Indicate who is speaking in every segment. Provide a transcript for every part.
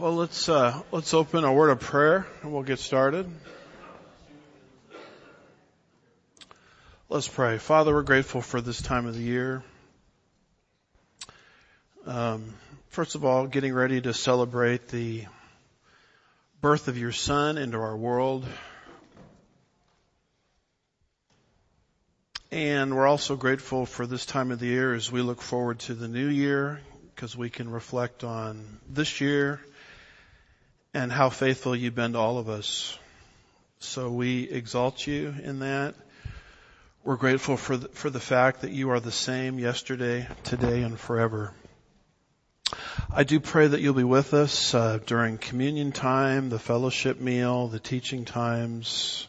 Speaker 1: Well, let's uh, let's open a word of prayer and we'll get started. Let's pray. Father, we're grateful for this time of the year. Um, first of all, getting ready to celebrate the birth of your Son into our world. And we're also grateful for this time of the year as we look forward to the new year because we can reflect on this year and how faithful you've been to all of us. So we exalt you in that. We're grateful for the, for the fact that you are the same yesterday, today, and forever. I do pray that you'll be with us uh, during communion time, the fellowship meal, the teaching times.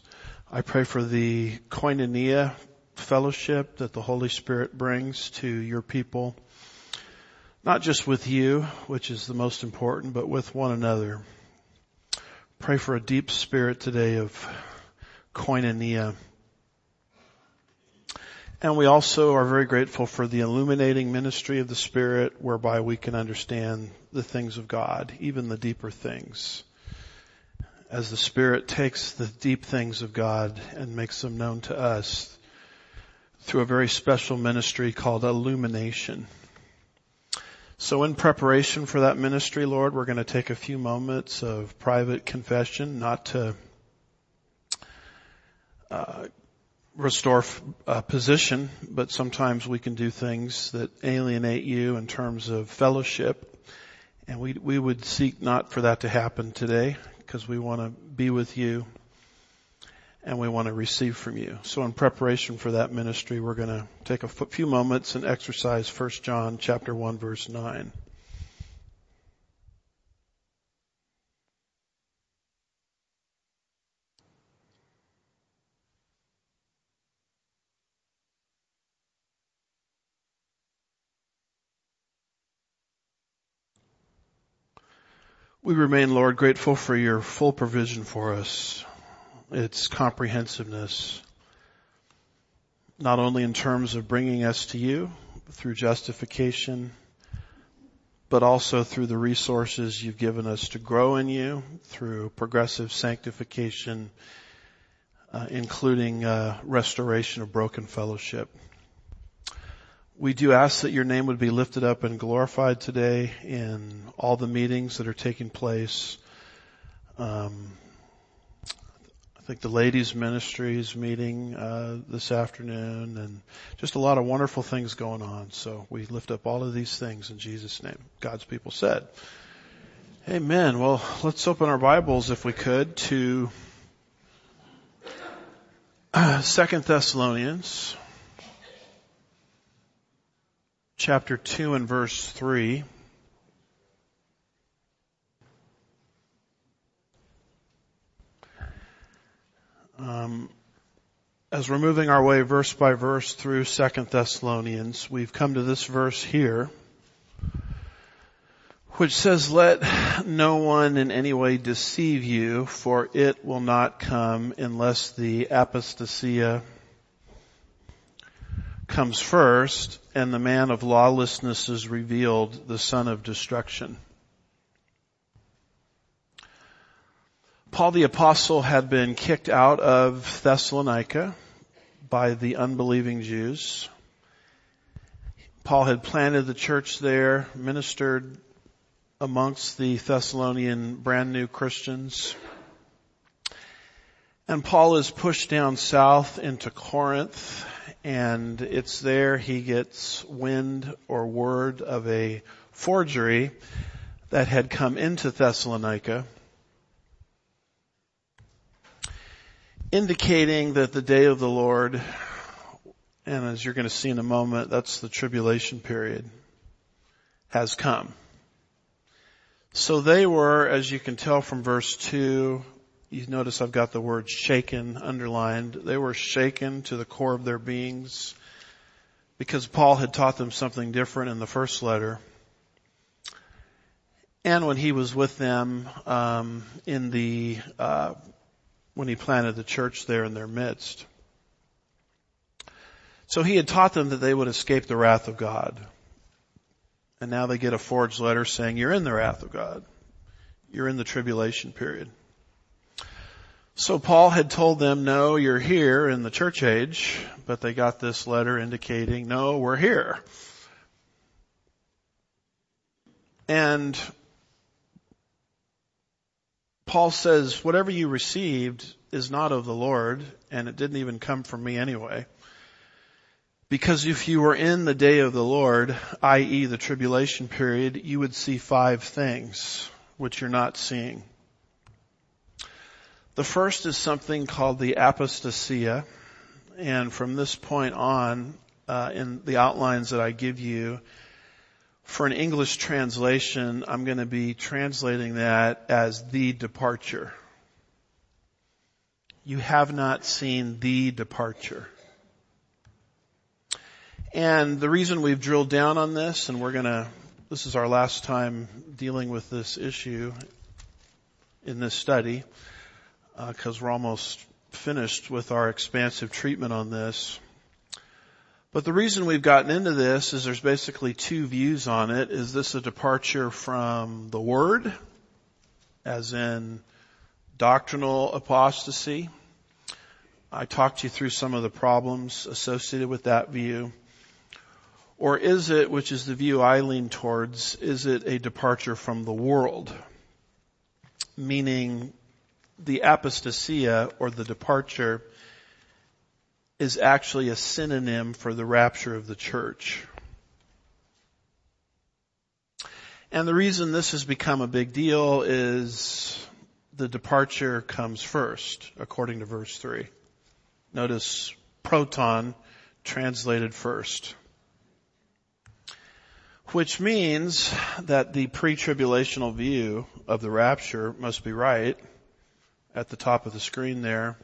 Speaker 1: I pray for the koinonia fellowship that the Holy Spirit brings to your people, not just with you, which is the most important, but with one another. Pray for a deep spirit today of koinonia. And we also are very grateful for the illuminating ministry of the Spirit whereby we can understand the things of God, even the deeper things. As the Spirit takes the deep things of God and makes them known to us through a very special ministry called illumination. So in preparation for that ministry, Lord, we're going to take a few moments of private confession, not to uh, restore uh, position, but sometimes we can do things that alienate you in terms of fellowship. And we, we would seek not for that to happen today because we want to be with you and we want to receive from you. So in preparation for that ministry, we're going to take a few moments and exercise 1 John chapter 1 verse 9. We remain, Lord, grateful for your full provision for us its comprehensiveness, not only in terms of bringing us to you through justification, but also through the resources you've given us to grow in you through progressive sanctification, uh, including uh, restoration of broken fellowship. We do ask that your name would be lifted up and glorified today in all the meetings that are taking place. Um, think the ladies ministries meeting uh, this afternoon and just a lot of wonderful things going on. So we lift up all of these things in Jesus name. God's people said. Amen. Well, let's open our Bibles if we could to Second Thessalonians chapter 2 and verse 3. Um, as we're moving our way verse by verse through Second Thessalonians, we've come to this verse here, which says, let no one in any way deceive you, for it will not come unless the apostasia comes first and the man of lawlessness is revealed, the son of destruction. Paul the apostle had been kicked out of Thessalonica by the unbelieving Jews. Paul had planted the church there, ministered amongst the Thessalonian brand new Christians. And Paul is pushed down south into Corinth and it's there he gets wind or word of a forgery that had come into Thessalonica indicating that the day of the Lord, and as you're going to see in a moment, that's the tribulation period, has come. So they were, as you can tell from verse 2, you notice I've got the word shaken underlined. They were shaken to the core of their beings because Paul had taught them something different in the first letter. And when he was with them um, in the uh, when he planted the church there in their midst. So he had taught them that they would escape the wrath of God. And now they get a forged letter saying, you're in the wrath of God. You're in the tribulation period. So Paul had told them, no, you're here in the church age, but they got this letter indicating, no, we're here. And Paul says, whatever you received is not of the Lord, and it didn't even come from me anyway. Because if you were in the day of the Lord, i.e. the tribulation period, you would see five things which you're not seeing. The first is something called the apostasia, and from this point on, uh, in the outlines that I give you, for an English translation, I'm going to be translating that as the departure. You have not seen the departure. And the reason we've drilled down on this, and we're gonna, this is our last time dealing with this issue in this study, because uh, we're almost finished with our expansive treatment on this. But the reason we've gotten into this is there's basically two views on it. Is this a departure from the Word, as in doctrinal apostasy? I talked you through some of the problems associated with that view. Or is it, which is the view I lean towards, is it a departure from the world? Meaning the apostasia or the departure is actually a synonym for the rapture of the church. And the reason this has become a big deal is the departure comes first, according to verse 3. Notice proton translated first which means that the pre-tribulational view of the rapture must be right at the top of the screen there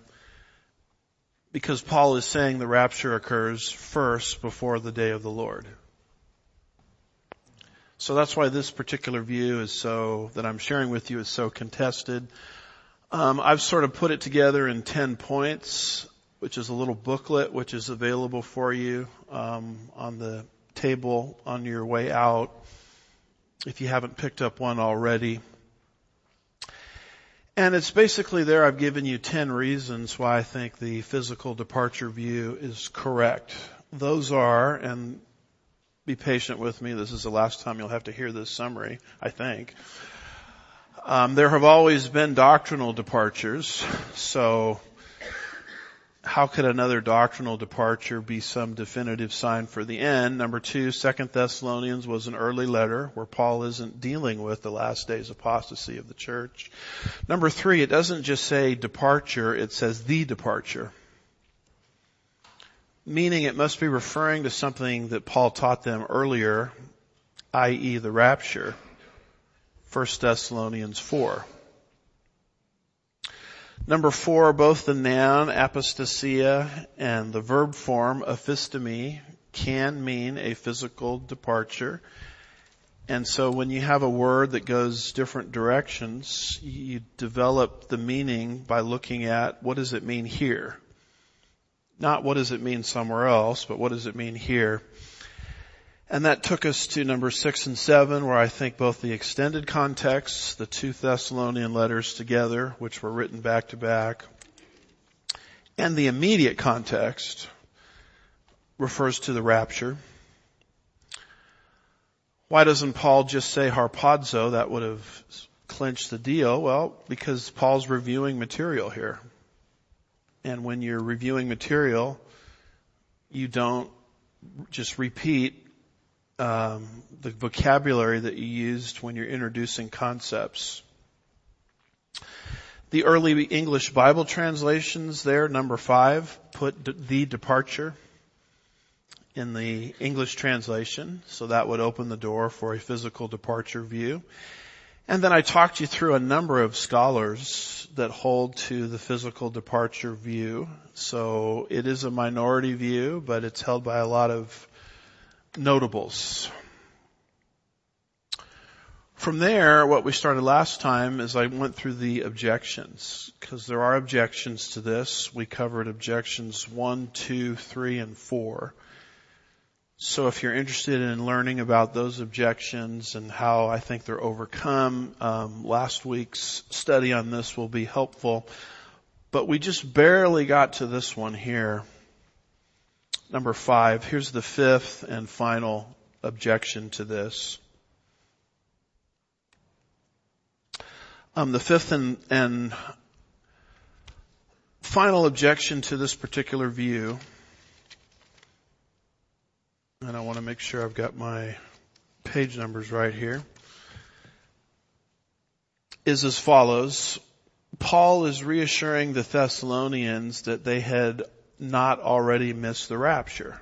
Speaker 1: because Paul is saying the rapture occurs first before the day of the Lord. So that's why this particular view is so, that I'm sharing with you is so contested. Um, I've sort of put it together in 10 points, which is a little booklet which is available for you um, on the table on your way out if you haven't picked up one already. And it's basically there I've given you 10 reasons why I think the physical departure view is correct. Those are, and be patient with me, this is the last time you'll have to hear this summary, I think. Um, there have always been doctrinal departures, so how could another doctrinal departure be some definitive sign for the end? Number two, Second Thessalonians was an early letter where Paul isn't dealing with the last days apostasy of the church. Number three, it doesn't just say departure, it says the departure. Meaning it must be referring to something that Paul taught them earlier, i.e. the rapture. 1 Thessalonians 4. Number four, both the noun apostasia and the verb form aphistemi can mean a physical departure. And so when you have a word that goes different directions, you develop the meaning by looking at what does it mean here? Not what does it mean somewhere else, but what does it mean here? And that took us to number six and seven, where I think both the extended context, the two Thessalonian letters together, which were written back to back, and the immediate context refers to the rapture. Why doesn't Paul just say harpazo? That would have clinched the deal. Well, because Paul's reviewing material here. And when you're reviewing material, you don't just repeat um, the vocabulary that you used when you're introducing concepts. The early English Bible translations there, number five, put the departure in the English translation, so that would open the door for a physical departure view. And then I talked you through a number of scholars that hold to the physical departure view. So it is a minority view, but it's held by a lot of notables. From there, what we started last time is I went through the objections, because there are objections to this. We covered objections one, two, three, and four. So if you're interested in learning about those objections and how I think they're overcome, um, last week's study on this will be helpful. But we just barely got to this one here. Number five. Here's the fifth and final objection to this. Um, the fifth and, and final objection to this particular view and I want to make sure I've got my page numbers right here, is as follows. Paul is reassuring the Thessalonians that they had not already missed the rapture.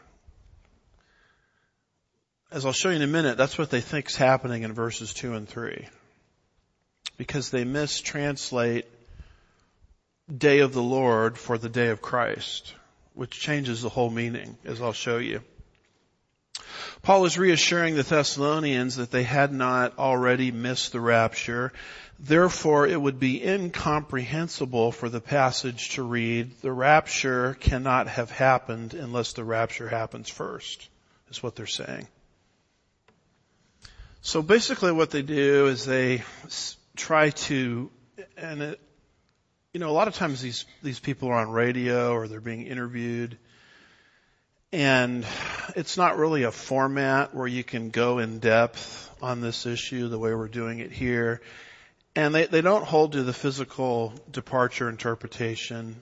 Speaker 1: As I'll show you in a minute, that's what they think is happening in verses 2 and 3. Because they mistranslate day of the Lord for the day of Christ, which changes the whole meaning, as I'll show you. Paul is reassuring the Thessalonians that they had not already missed the rapture. Therefore, it would be incomprehensible for the passage to read, the rapture cannot have happened unless the rapture happens first, is what they're saying. So basically what they do is they try to, and it, you know, a lot of times these, these people are on radio or they're being interviewed and it's not really a format where you can go in depth on this issue the way we're doing it here. And they, they don't hold to the physical departure interpretation.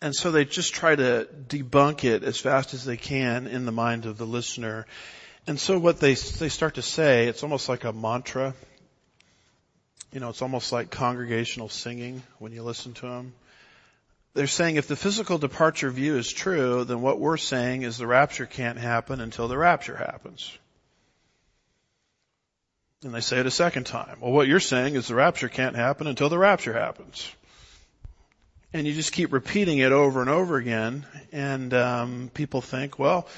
Speaker 1: And so they just try to debunk it as fast as they can in the mind of the listener. And so what they, they start to say, it's almost like a mantra. You know, it's almost like congregational singing when you listen to them they're saying if the physical departure view is true, then what we're saying is the rapture can't happen until the rapture happens. And they say it a second time. Well, what you're saying is the rapture can't happen until the rapture happens. And you just keep repeating it over and over again, and um, people think, well,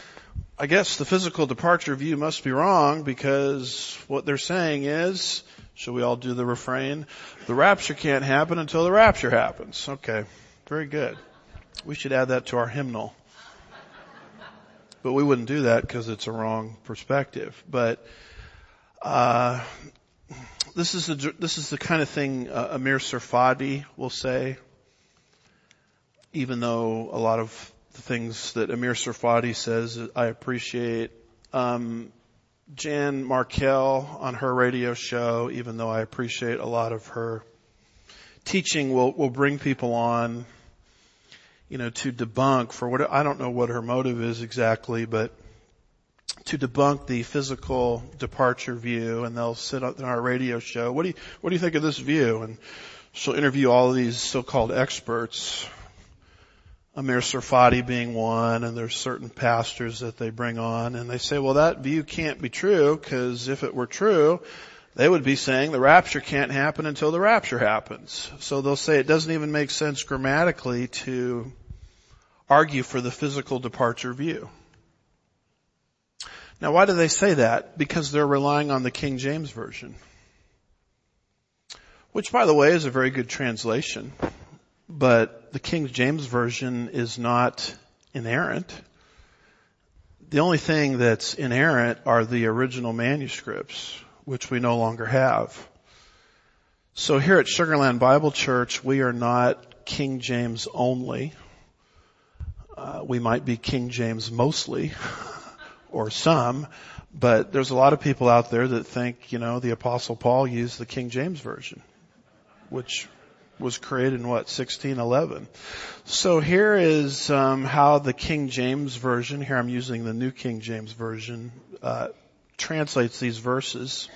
Speaker 1: I guess the physical departure view must be wrong because what they're saying is, shall we all do the refrain? The rapture can't happen until the rapture happens. Okay. Very good. We should add that to our hymnal. But we wouldn't do that because it's a wrong perspective. But uh, this is the this is the kind of thing uh, Amir Tsarfati will say. Even though a lot of the things that Amir Tsarfati says, I appreciate. Um, Jan Markell on her radio show, even though I appreciate a lot of her teaching will, will bring people on, you know, to debunk for what, I don't know what her motive is exactly, but to debunk the physical departure view and they'll sit on our radio show. What do you, what do you think of this view? And she'll interview all of these so-called experts. Amir Tsarfati being one, and there's certain pastors that they bring on, and they say, well, that view can't be true, because if it were true, they would be saying the rapture can't happen until the rapture happens. So they'll say it doesn't even make sense grammatically to argue for the physical departure view. Now why do they say that? Because they're relying on the King James Version. Which by the way is a very good translation. But the King James Version is not inerrant. The only thing that's inerrant are the original manuscripts which we no longer have. So here at Sugarland Bible Church, we are not King James only. Uh, we might be King James mostly, or some, but there's a lot of people out there that think, you know, the Apostle Paul used the King James Version, which was created in what 1611. So here is um, how the King James Version. Here I'm using the New King James Version. Uh, translates these verses.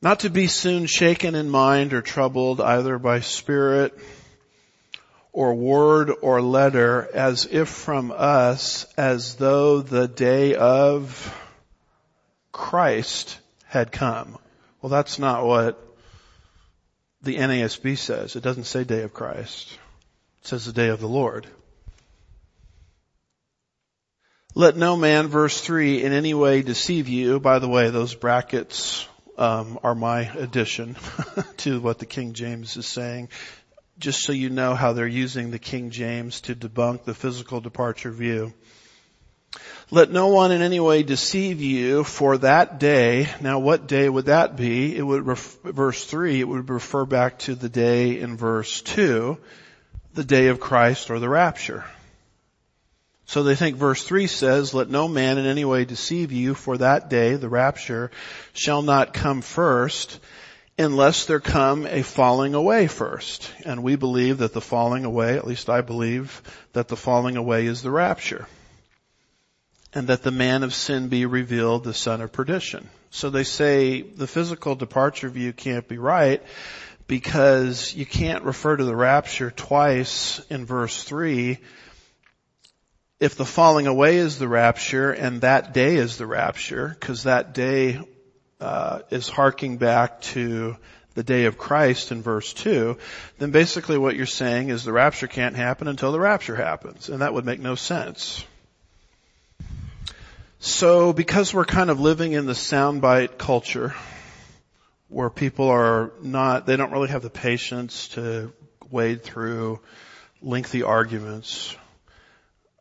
Speaker 1: Not to be soon shaken in mind or troubled either by spirit or word or letter as if from us as though the day of Christ had come. Well, that's not what the NASB says. It doesn't say day of Christ. It says the day of the Lord. Let no man, verse 3, in any way deceive you. By the way, those brackets um, are my addition to what the King James is saying. Just so you know how they're using the King James to debunk the physical departure view. Let no one in any way deceive you for that day. Now what day would that be? It would, ref, verse 3, it would refer back to the day in verse 2, the day of Christ or the rapture. So they think verse 3 says, let no man in any way deceive you for that day, the rapture, shall not come first unless there come a falling away first. And we believe that the falling away, at least I believe, that the falling away is the rapture. And that the man of sin be revealed, the son of perdition. So they say the physical departure view can't be right because you can't refer to the rapture twice in verse 3 if the falling away is the rapture and that day is the rapture, because that day uh, is harking back to the day of Christ in verse 2, then basically what you're saying is the rapture can't happen until the rapture happens, and that would make no sense. So because we're kind of living in the soundbite culture, where people are not, they don't really have the patience to wade through lengthy arguments,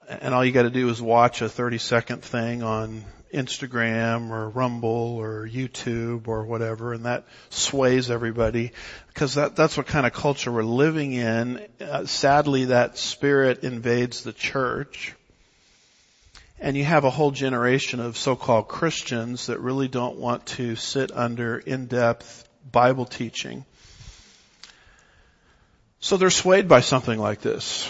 Speaker 1: and all you got to do is watch a 30 second thing on Instagram or Rumble or YouTube or whatever, and that sways everybody because that that's what kind of culture we're living in. Uh, sadly, that spirit invades the church, and you have a whole generation of so-called Christians that really don't want to sit under in-depth Bible teaching. So they're swayed by something like this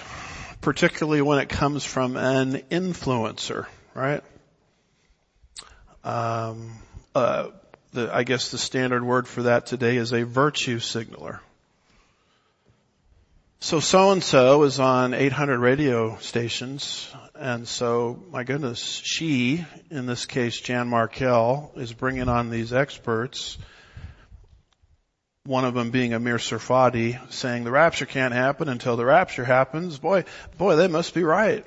Speaker 1: particularly when it comes from an influencer, right? Um, uh, the, I guess the standard word for that today is a virtue signaler. So so and so is on 800 radio stations, and so my goodness, she, in this case Jan Markell, is bringing on these experts one of them being Amir Tsarfati saying the rapture can't happen until the rapture happens. Boy, boy, they must be right.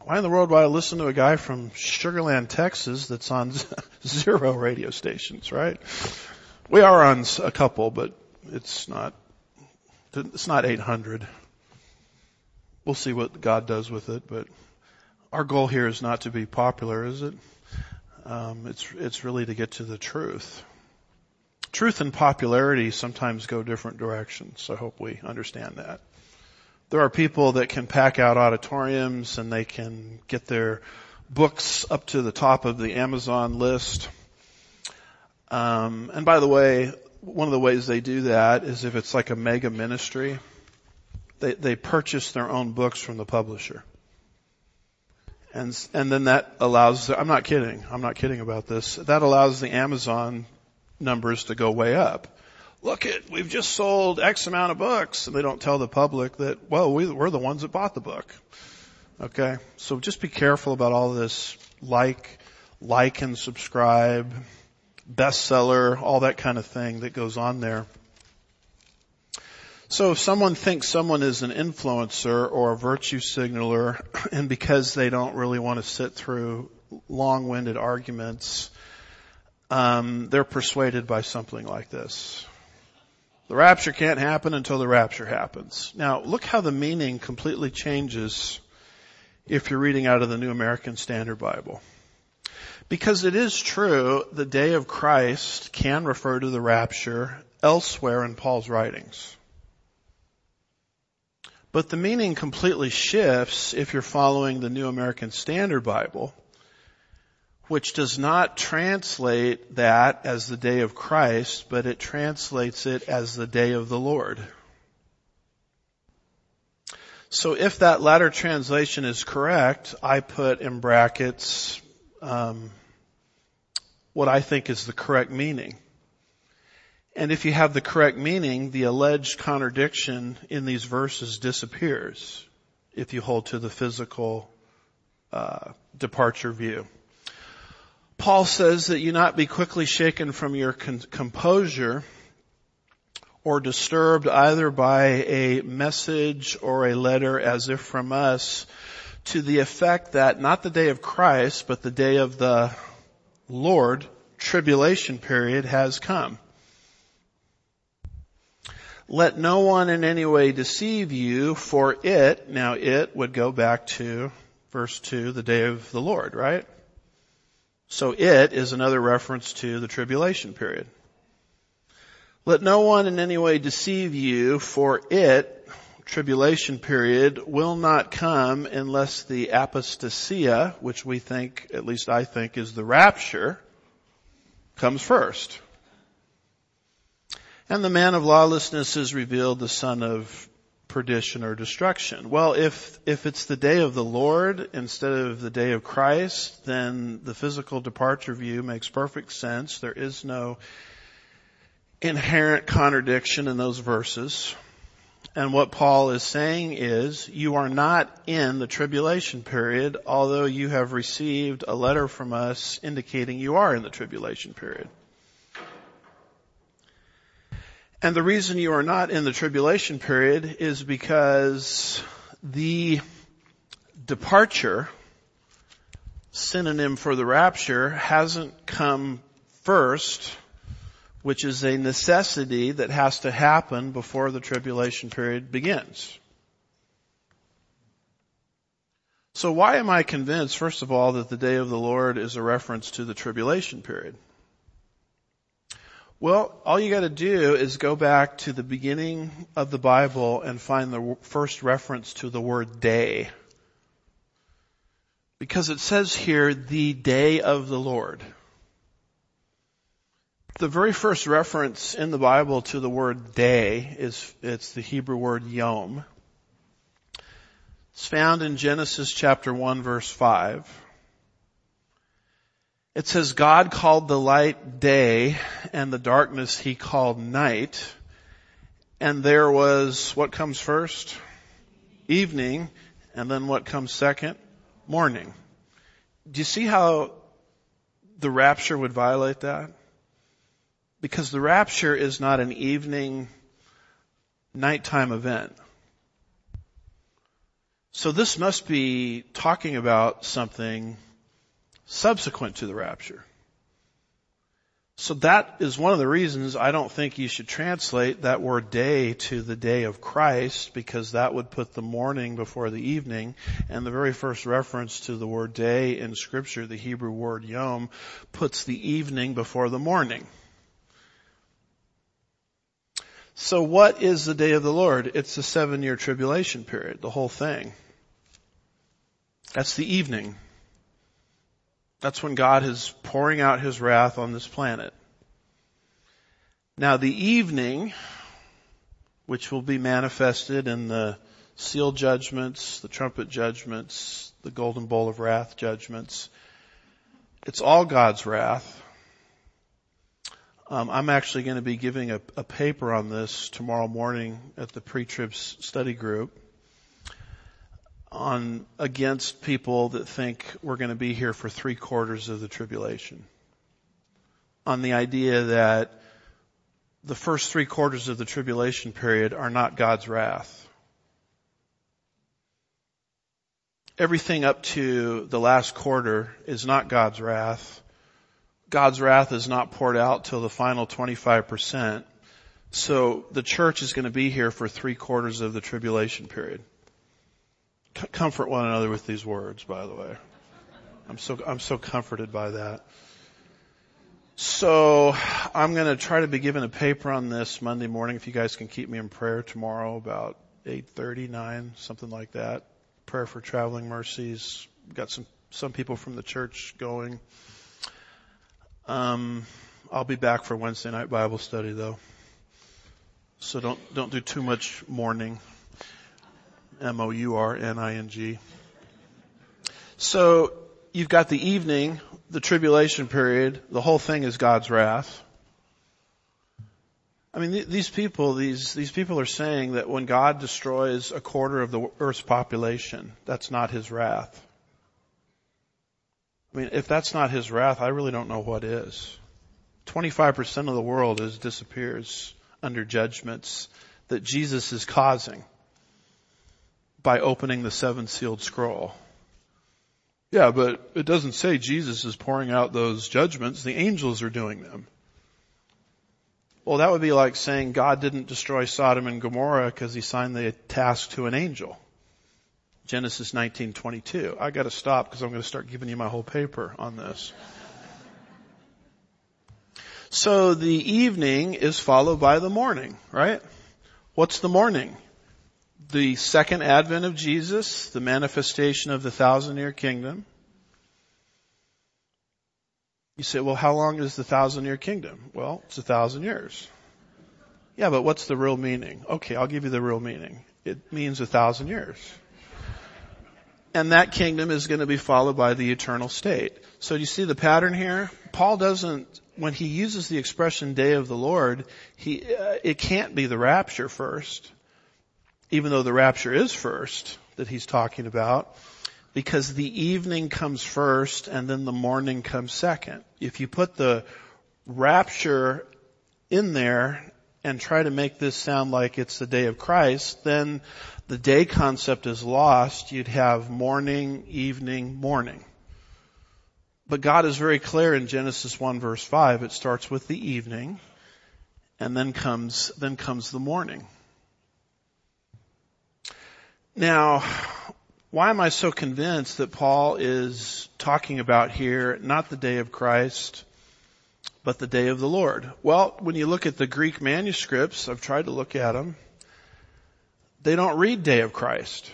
Speaker 1: Why in the world would I listen to a guy from Sugarland, Texas that's on zero radio stations, right? We are on a couple, but it's not, it's not 800. We'll see what God does with it, but our goal here is not to be popular, is it? Um, it's, it's really to get to the truth truth and popularity sometimes go different directions. I hope we understand that. There are people that can pack out auditoriums and they can get their books up to the top of the Amazon list. Um, and by the way, one of the ways they do that is if it's like a mega ministry, they, they purchase their own books from the publisher. And, and then that allows, I'm not kidding, I'm not kidding about this, that allows the Amazon numbers to go way up. Look it, we've just sold X amount of books. And they don't tell the public that, well, we, we're the ones that bought the book. Okay? So just be careful about all this like, like and subscribe, bestseller, all that kind of thing that goes on there. So if someone thinks someone is an influencer or a virtue signaler, and because they don't really want to sit through long-winded arguments, um, they're persuaded by something like this. The rapture can't happen until the rapture happens. Now, look how the meaning completely changes if you're reading out of the New American Standard Bible. Because it is true, the day of Christ can refer to the rapture elsewhere in Paul's writings. But the meaning completely shifts if you're following the New American Standard Bible which does not translate that as the day of Christ, but it translates it as the day of the Lord. So if that latter translation is correct, I put in brackets um, what I think is the correct meaning. And if you have the correct meaning, the alleged contradiction in these verses disappears if you hold to the physical uh, departure view. Paul says that you not be quickly shaken from your con- composure or disturbed either by a message or a letter as if from us to the effect that not the day of Christ, but the day of the Lord, tribulation period has come. Let no one in any way deceive you, for it, now it would go back to verse 2, the day of the Lord, right? So it is another reference to the tribulation period. Let no one in any way deceive you, for it, tribulation period, will not come unless the apostasia, which we think, at least I think, is the rapture, comes first. And the man of lawlessness is revealed, the son of perdition or destruction. Well, if, if it's the day of the Lord instead of the day of Christ, then the physical departure view makes perfect sense. There is no inherent contradiction in those verses. And what Paul is saying is, you are not in the tribulation period, although you have received a letter from us indicating you are in the tribulation period. And the reason you are not in the tribulation period is because the departure, synonym for the rapture, hasn't come first which is a necessity that has to happen before the tribulation period begins. So why am I convinced, first of all, that the day of the Lord is a reference to the tribulation period? Well, all you gotta do is go back to the beginning of the Bible and find the first reference to the word day. Because it says here, the day of the Lord. The very first reference in the Bible to the word day is, it's the Hebrew word yom. It's found in Genesis chapter 1 verse 5. It says, God called the light day and the darkness he called night. And there was, what comes first? Evening. And then what comes second? Morning. Do you see how the rapture would violate that? Because the rapture is not an evening, nighttime event. So this must be talking about something subsequent to the rapture. So that is one of the reasons I don't think you should translate that word day to the day of Christ because that would put the morning before the evening and the very first reference to the word day in scripture, the Hebrew word yom, puts the evening before the morning. So what is the day of the Lord? It's the seven year tribulation period, the whole thing. That's the evening. That's when God is pouring out His wrath on this planet. Now the evening, which will be manifested in the seal judgments, the trumpet judgments, the golden bowl of wrath judgments, it's all God's wrath. Um, I'm actually going to be giving a, a, paper on this tomorrow morning at the pre-tribs study group on against people that think we're going to be here for three quarters of the tribulation. On the idea that the first three quarters of the tribulation period are not God's wrath. Everything up to the last quarter is not God's wrath God's wrath is not poured out till the final 25%. So the church is going to be here for three quarters of the tribulation period. Comfort one another with these words, by the way. I'm so, I'm so comforted by that. So I'm going to try to be given a paper on this Monday morning. If you guys can keep me in prayer tomorrow about 8:30, 9, something like that. Prayer for traveling mercies. Got some some people from the church going. Um, I'll be back for Wednesday night Bible study though. So don't, don't do too much mourning. M-O-U-R-N-I-N-G. So you've got the evening, the tribulation period, the whole thing is God's wrath. I mean, these people, these, these people are saying that when God destroys a quarter of the earth's population, that's not his wrath. I mean, if that's not his wrath, I really don't know what is. 25% of the world is disappears under judgments that Jesus is causing by opening the seven sealed scroll. Yeah, but it doesn't say Jesus is pouring out those judgments. The angels are doing them. Well, that would be like saying God didn't destroy Sodom and Gomorrah because he signed the task to an angel. Genesis 19:22. I got to stop because I'm going to start giving you my whole paper on this. So the evening is followed by the morning, right? What's the morning? The second advent of Jesus, the manifestation of the thousand year kingdom. You say, well, how long is the thousand year kingdom? Well, it's a thousand years. Yeah, but what's the real meaning? Okay, I'll give you the real meaning. It means a thousand years. And that kingdom is going to be followed by the eternal state. So do you see the pattern here? Paul doesn't, when he uses the expression day of the Lord, he, uh, it can't be the rapture first, even though the rapture is first that he's talking about, because the evening comes first and then the morning comes second. If you put the rapture in there and try to make this sound like it's the day of Christ, then the day concept is lost. You'd have morning, evening, morning. But God is very clear in Genesis 1 verse 5. It starts with the evening and then comes, then comes the morning. Now, why am I so convinced that Paul is talking about here not the day of Christ, but the day of the Lord? Well, when you look at the Greek manuscripts, I've tried to look at them, they don't read day of Christ.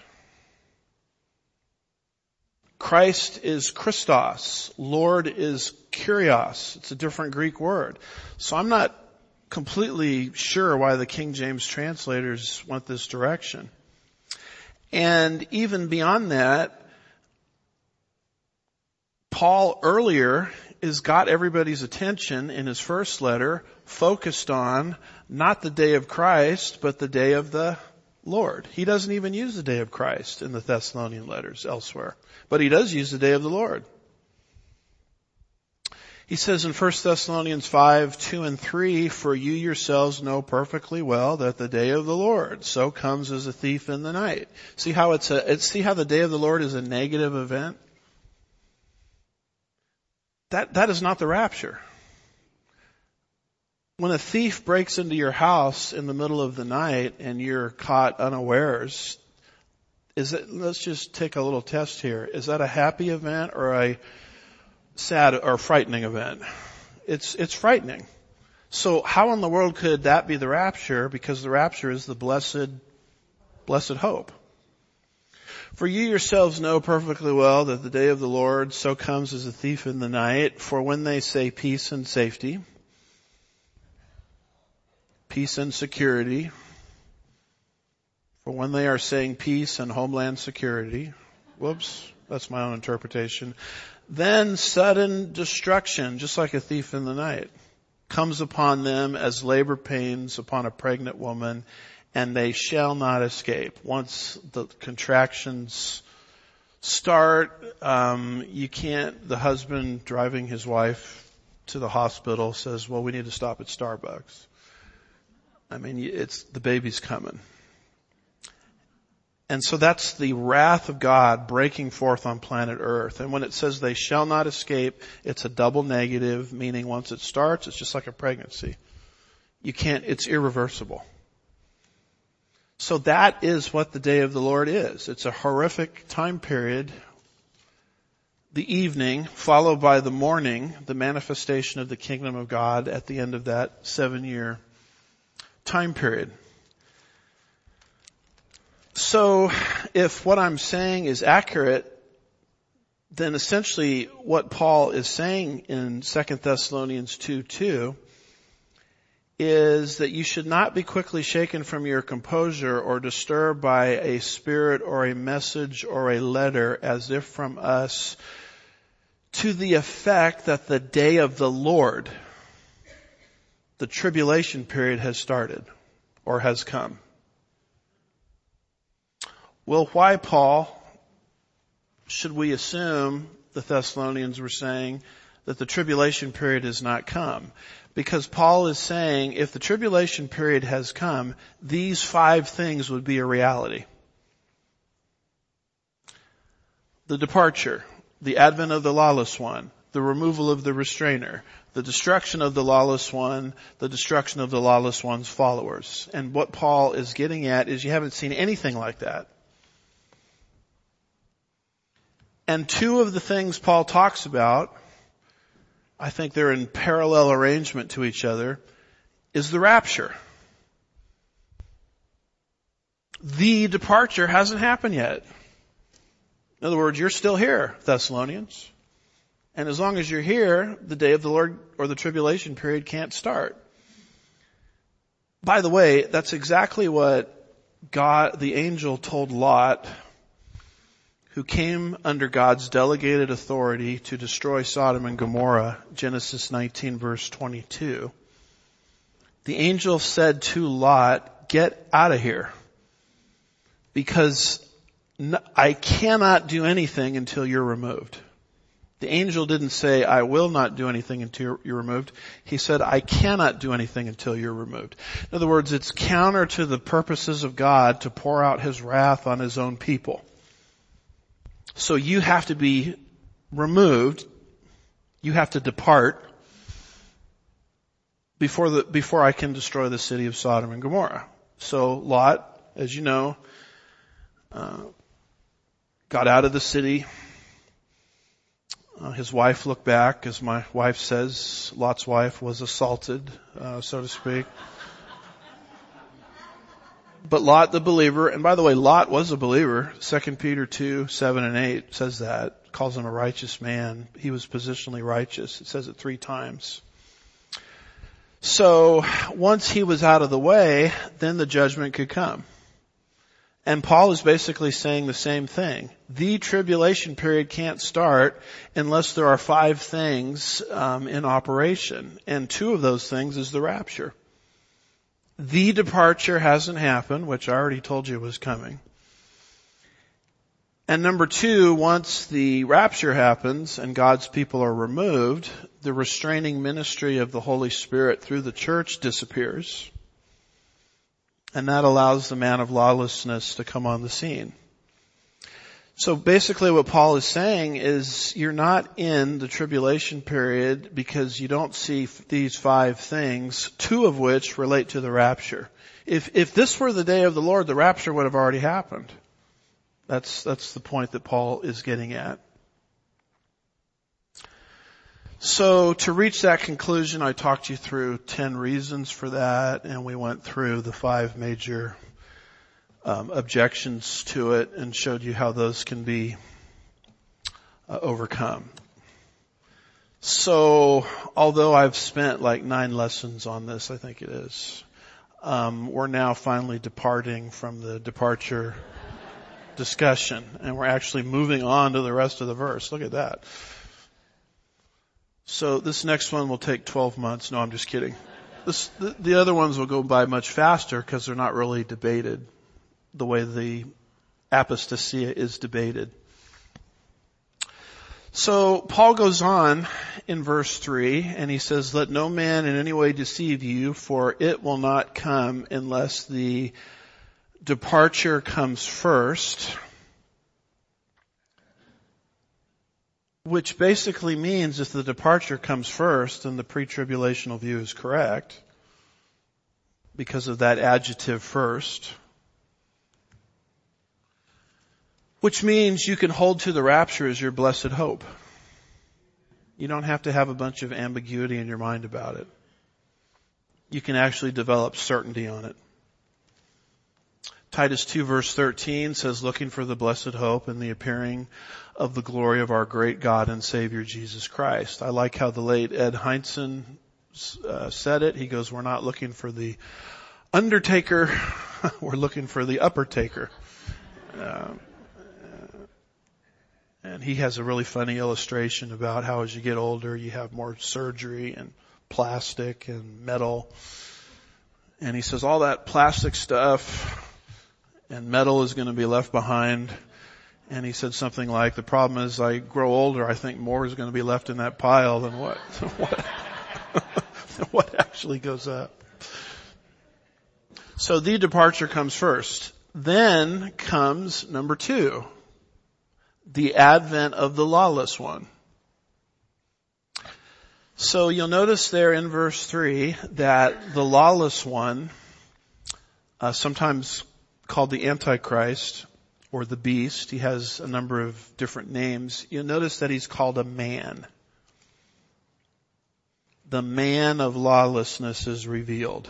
Speaker 1: Christ is Christos. Lord is Kyrios. It's a different Greek word. So I'm not completely sure why the King James translators went this direction. And even beyond that, Paul earlier has got everybody's attention in his first letter focused on not the day of Christ, but the day of the Lord. He doesn't even use the day of Christ in the Thessalonian letters elsewhere, but he does use the day of the Lord. He says in 1 Thessalonians 5, 2 and 3, For you yourselves know perfectly well that the day of the Lord so comes as a thief in the night. See how it's a, see how the day of the Lord is a negative event? That, that is not the rapture. When a thief breaks into your house in the middle of the night and you're caught unawares, is it, let's just take a little test here. Is that a happy event or a sad or frightening event? It's, it's frightening. So how in the world could that be the rapture? Because the rapture is the blessed, blessed hope. For you yourselves know perfectly well that the day of the Lord so comes as a thief in the night. For when they say peace and safety, peace and security. For when they are saying peace and homeland security, whoops, that's my own interpretation, then sudden destruction, just like a thief in the night, comes upon them as labor pains upon a pregnant woman, and they shall not escape. Once the contractions start, um, you can't, the husband driving his wife to the hospital says, well, we need to stop at Starbucks. I mean, it's, the baby's coming. And so that's the wrath of God breaking forth on planet earth. And when it says they shall not escape, it's a double negative, meaning once it starts, it's just like a pregnancy. You can't, it's irreversible. So that is what the day of the Lord is. It's a horrific time period. The evening, followed by the morning, the manifestation of the kingdom of God at the end of that seven year time period. So if what I'm saying is accurate, then essentially what Paul is saying in 2 Thessalonians 2, 2 is that you should not be quickly shaken from your composure or disturbed by a spirit or a message or a letter as if from us to the effect that the day of the Lord the tribulation period has started or has come. Well, why, Paul, should we assume the Thessalonians were saying that the tribulation period has not come? Because Paul is saying if the tribulation period has come, these five things would be a reality. The departure, the advent of the lawless one, the removal of the restrainer, the destruction of the lawless one, the destruction of the lawless one's followers. And what Paul is getting at is you haven't seen anything like that. And two of the things Paul talks about, I think they're in parallel arrangement to each other, is the rapture. The departure hasn't happened yet. In other words, you're still here, Thessalonians. And as long as you're here, the day of the Lord or the tribulation period can't start. By the way, that's exactly what God, the angel told Lot, who came under God's delegated authority to destroy Sodom and Gomorrah, Genesis 19 verse 22. The angel said to Lot, get out of here because I cannot do anything until you're removed. The angel didn't say, I will not do anything until you're removed. He said, I cannot do anything until you're removed. In other words, it's counter to the purposes of God to pour out His wrath on His own people. So you have to be removed. You have to depart before the, before I can destroy the city of Sodom and Gomorrah. So Lot, as you know, uh, got out of the city. Uh, his wife looked back, as my wife says, Lot's wife was assaulted, uh, so to speak. But Lot the believer, and by the way, Lot was a believer. 2 Peter 2, 7 and 8 says that, calls him a righteous man. He was positionally righteous. It says it three times. So once he was out of the way, then the judgment could come. And Paul is basically saying the same thing. The tribulation period can't start unless there are five things um, in operation, and two of those things is the rapture. The departure hasn't happened, which I already told you was coming. And number two, once the rapture happens and God's people are removed, the restraining ministry of the Holy Spirit through the church disappears. And that allows the man of lawlessness to come on the scene. So basically what Paul is saying is you're not in the tribulation period because you don't see these five things, two of which relate to the rapture. If, if this were the day of the Lord, the rapture would have already happened. That's, that's the point that Paul is getting at. So to reach that conclusion, I talked you through 10 reasons for that and we went through the five major um, objections to it and showed you how those can be uh, overcome. So although I've spent like nine lessons on this, I think it is, um, we're now finally departing from the departure discussion and we're actually moving on to the rest of the verse. Look at that. So this next one will take 12 months. No, I'm just kidding. This, the, the other ones will go by much faster because they're not really debated the way the apostasia is debated. So Paul goes on in verse 3 and he says, let no man in any way deceive you for it will not come unless the departure comes first Which basically means if the departure comes first, then the pre-tribulational view is correct because of that adjective first. Which means you can hold to the rapture as your blessed hope. You don't have to have a bunch of ambiguity in your mind about it. You can actually develop certainty on it. Titus 2 verse 13 says, looking for the blessed hope and the appearing of the glory of our great God and Savior Jesus Christ. I like how the late Ed Hindson uh, said it. He goes, we're not looking for the undertaker, we're looking for the upper taker. Uh, and he has a really funny illustration about how as you get older, you have more surgery and plastic and metal. And he says all that plastic stuff and metal is going to be left behind. And he said something like, the problem is I grow older, I think more is going to be left in that pile than what, what, what actually goes up. So the departure comes first. Then comes number two, the advent of the lawless one. So you'll notice there in verse three that the lawless one, uh, sometimes called the Antichrist or the beast. He has a number of different names. You'll notice that he's called a man. The man of lawlessness is revealed.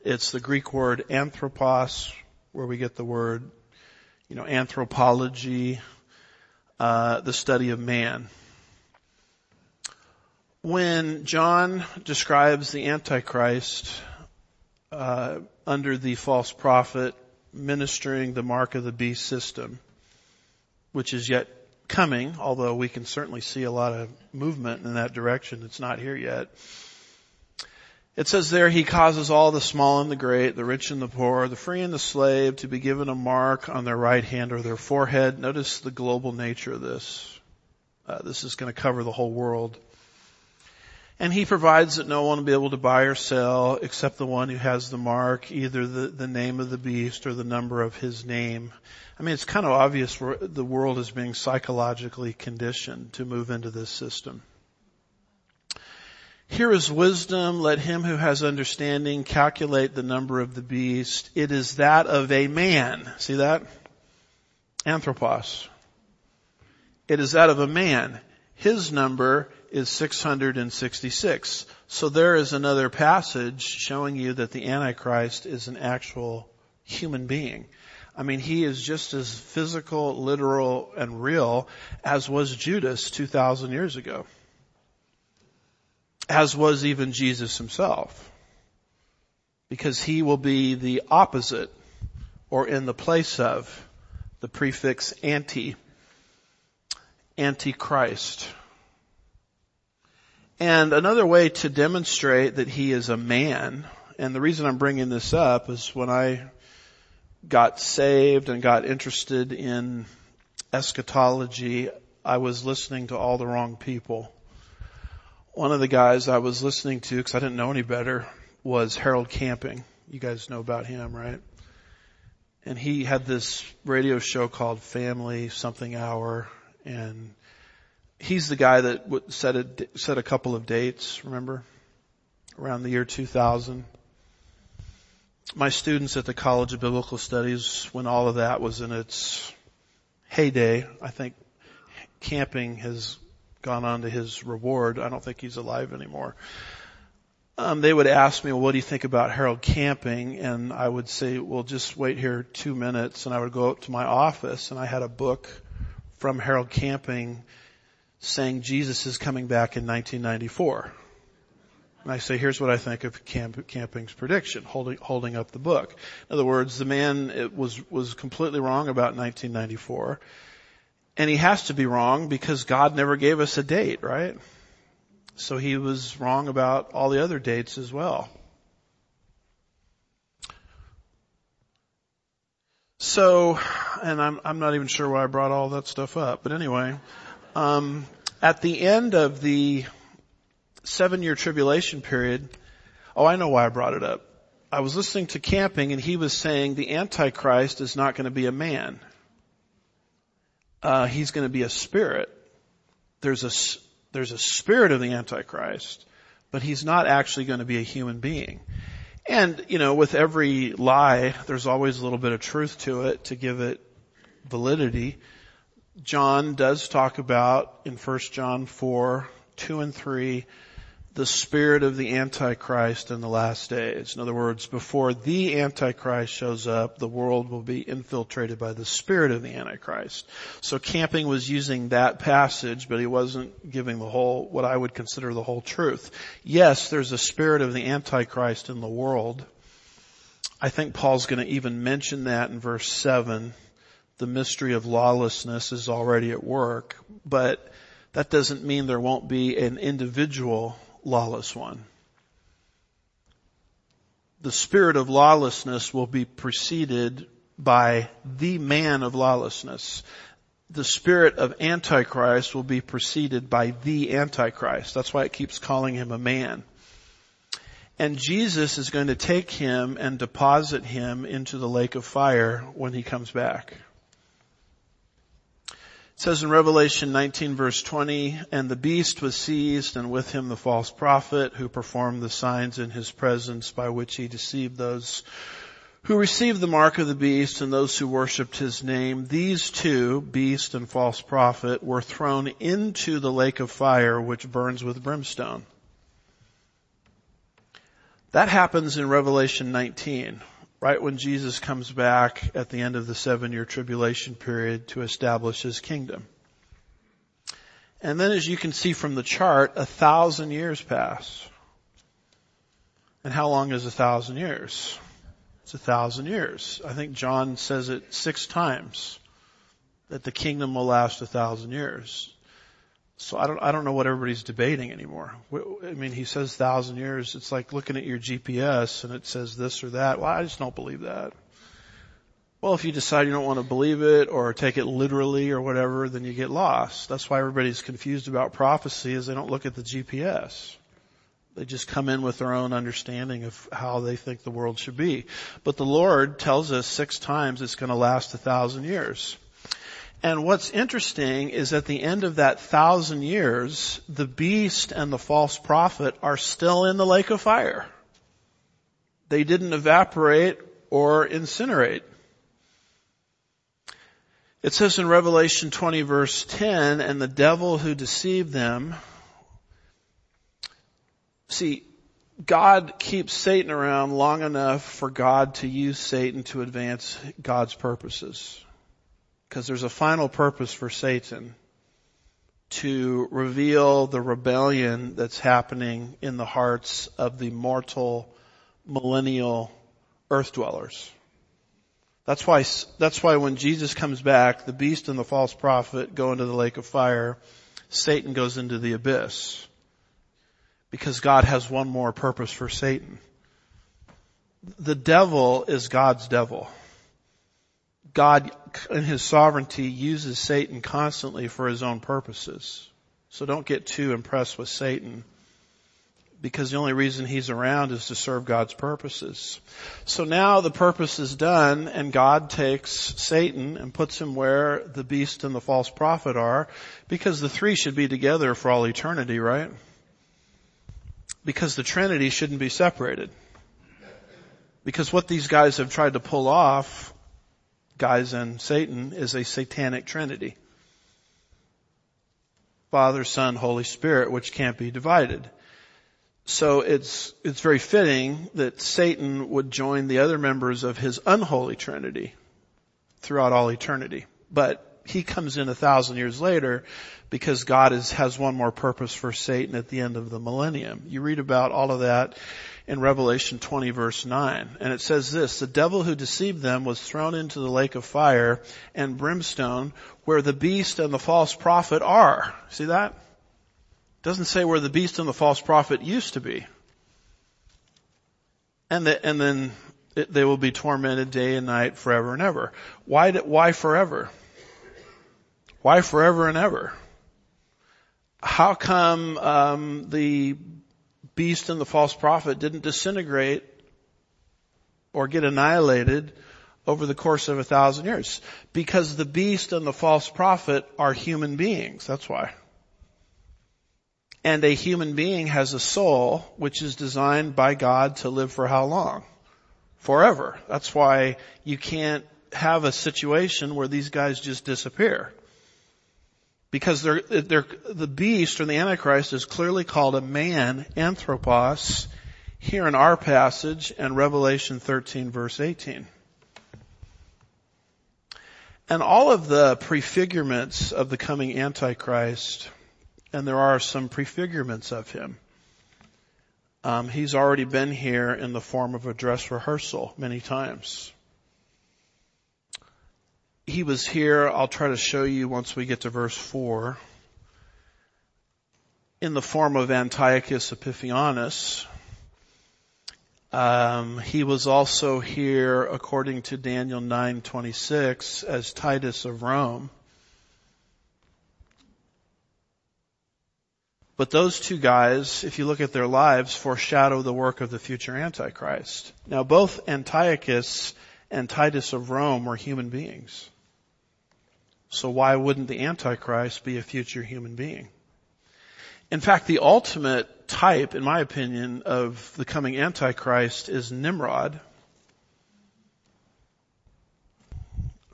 Speaker 1: It's the Greek word anthropos, where we get the word, you know, anthropology, uh, the study of man. When John describes the Antichrist uh, under the false prophet ministering the mark of the beast system, which is yet coming, although we can certainly see a lot of movement in that direction. It's not here yet. It says there, he causes all the small and the great, the rich and the poor, the free and the slave to be given a mark on their right hand or their forehead. Notice the global nature of this. Uh, this is going to cover the whole world. And he provides that no one will be able to buy or sell except the one who has the mark, either the, the name of the beast or the number of his name. I mean, it's kind of obvious the world is being psychologically conditioned to move into this system. Here is wisdom. Let him who has understanding calculate the number of the beast. It is that of a man. See that? Anthropos. It is that of a man. His number is 666. So there is another passage showing you that the Antichrist is an actual human being. I mean, he is just as physical, literal, and real as was Judas 2,000 years ago. As was even Jesus himself. Because he will be the opposite or in the place of the prefix anti, antichrist. And another way to demonstrate that he is a man, and the reason I'm bringing this up is when I got saved and got interested in eschatology, I was listening to all the wrong people. One of the guys I was listening to, because I didn't know any better, was Harold Camping. You guys know about him, right? And he had this radio show called Family Something Hour, and he's the guy that set a, set a couple of dates, remember? Around the year 2000. My students at the College of Biblical Studies, when all of that was in its heyday, I think camping has gone on to his reward. I don't think he's alive anymore. Um, they would ask me, well, what do you think about Harold camping? And I would say, well, just wait here two minutes. And I would go up to my office and I had a book from Harold camping saying Jesus is coming back in 1994. And I say, here's what I think of Camp, Camping's prediction, holding, holding up the book. In other words, the man was, was completely wrong about 1994. And he has to be wrong because God never gave us a date, right? So he was wrong about all the other dates as well. So, and I'm, I'm not even sure why I brought all that stuff up, but anyway, um, at the end of the seven year tribulation period, oh, I know why I brought it up. I was listening to camping and he was saying the Antichrist is not going to be a man. Uh, he's going to be a spirit. There's a, there's a spirit of the Antichrist, but he's not actually going to be a human being. And, you know, with every lie, there's always a little bit of truth to it to give it validity. John does talk about in 1 John 4, 2 and 3, the spirit of the Antichrist in the last days. In other words, before the Antichrist shows up, the world will be infiltrated by the spirit of the Antichrist. So Camping was using that passage, but he wasn't giving the whole, what I would consider the whole truth. Yes, there's a spirit of the Antichrist in the world. I think Paul's going to even mention that in verse 7 the mystery of lawlessness is already at work, but that doesn't mean there won't be an individual lawless one. The spirit of lawlessness will be preceded by the man of lawlessness. The spirit of Antichrist will be preceded by the Antichrist. That's why it keeps calling him a man. And Jesus is going to take him and deposit him into the lake of fire when he comes back. It says in Revelation 19 verse 20, and the beast was seized and with him the false prophet who performed the signs in his presence by which he deceived those who received the mark of the beast and those who worshipped his name, these two, beast and false prophet, were thrown into the lake of fire which burns with brimstone. That happens in Revelation 19, right when Jesus comes back at the end of the seven year tribulation period to establish his kingdom. And then as you can see from the chart, a thousand years pass. And how long is a thousand years? It's a thousand years. I think John says it six times that the kingdom will last a thousand years. So I don't, I don't know what everybody's debating anymore. I mean, he says thousand years. It's like looking at your GPS and it says this or that. Well, I just don't believe that. Well, if you decide you don't want to believe it or take it literally or whatever, then you get lost. That's why everybody's confused about prophecy is they don't look at the GPS. They just come in with their own understanding of how they think the world should be. But the Lord tells us six times it's going to last a thousand years. And what's interesting is at the end of that thousand years, the beast and the false prophet are still in the lake of fire. They didn't evaporate or incinerate. It says in Revelation 20 verse 10, and the devil who deceived them See, God keeps Satan around long enough for God to use Satan to advance God's purposes. Because there's a final purpose for Satan to reveal the rebellion that's happening in the hearts of the mortal millennial earth dwellers. That's why, that's why when Jesus comes back, the beast and the false prophet go into the lake of fire, Satan goes into the abyss because God has one more purpose for Satan. The devil is God's devil. God, in his sovereignty, uses Satan constantly for his own purposes. So don't get too impressed with Satan because the only reason he's around is to serve God's purposes. So now the purpose is done and God takes Satan and puts him where the beast and the false prophet are because the three should be together for all eternity, right? because the Trinity shouldn't be separated. Because what these guys have tried to pull off, guys and Satan, is a satanic Trinity. Father, Son, Holy Spirit, which can't be divided. So it's, it's very fitting that Satan would join the other members of his unholy Trinity throughout all eternity. But he comes in a thousand years later because God is, has one more purpose for Satan at the end of the millennium. You read about all of that in Revelation 20 verse 9. And it says this, the devil who deceived them was thrown into the lake of fire and brimstone where the beast and the false prophet are. See that? It doesn't say where the beast and the false prophet used to be. And, the, and then it, they will be tormented day and night forever and ever. Why, why forever? Why forever and ever? how come um, the beast and the false prophet didn't disintegrate or get annihilated over the course of a thousand years? Because the beast and the false prophet are human beings. That's why. And a human being has a soul which is designed by God to live for how long? Forever. That's why you can't have a situation where these guys just disappear because they're, they're, the beast or the Antichrist is clearly called a man, anthropos, here in our passage and Revelation 13 verse 18. And all of the prefigurements of the coming Antichrist, and there are some prefigurements of him, um, he's already been here in the form of a dress rehearsal many times he was here, I'll try to show you once we get to verse 4, in the form of Antiochus Epiphanes. Um, he was also here, according to Daniel 9:26, as Titus of Rome. But those two guys, if you look at their lives, foreshadow the work of the future Antichrist. Now both Antiochus and Titus of Rome were human beings. So why wouldn't the Antichrist be a future human being? In fact, the ultimate type, in my opinion, of the coming Antichrist is Nimrod.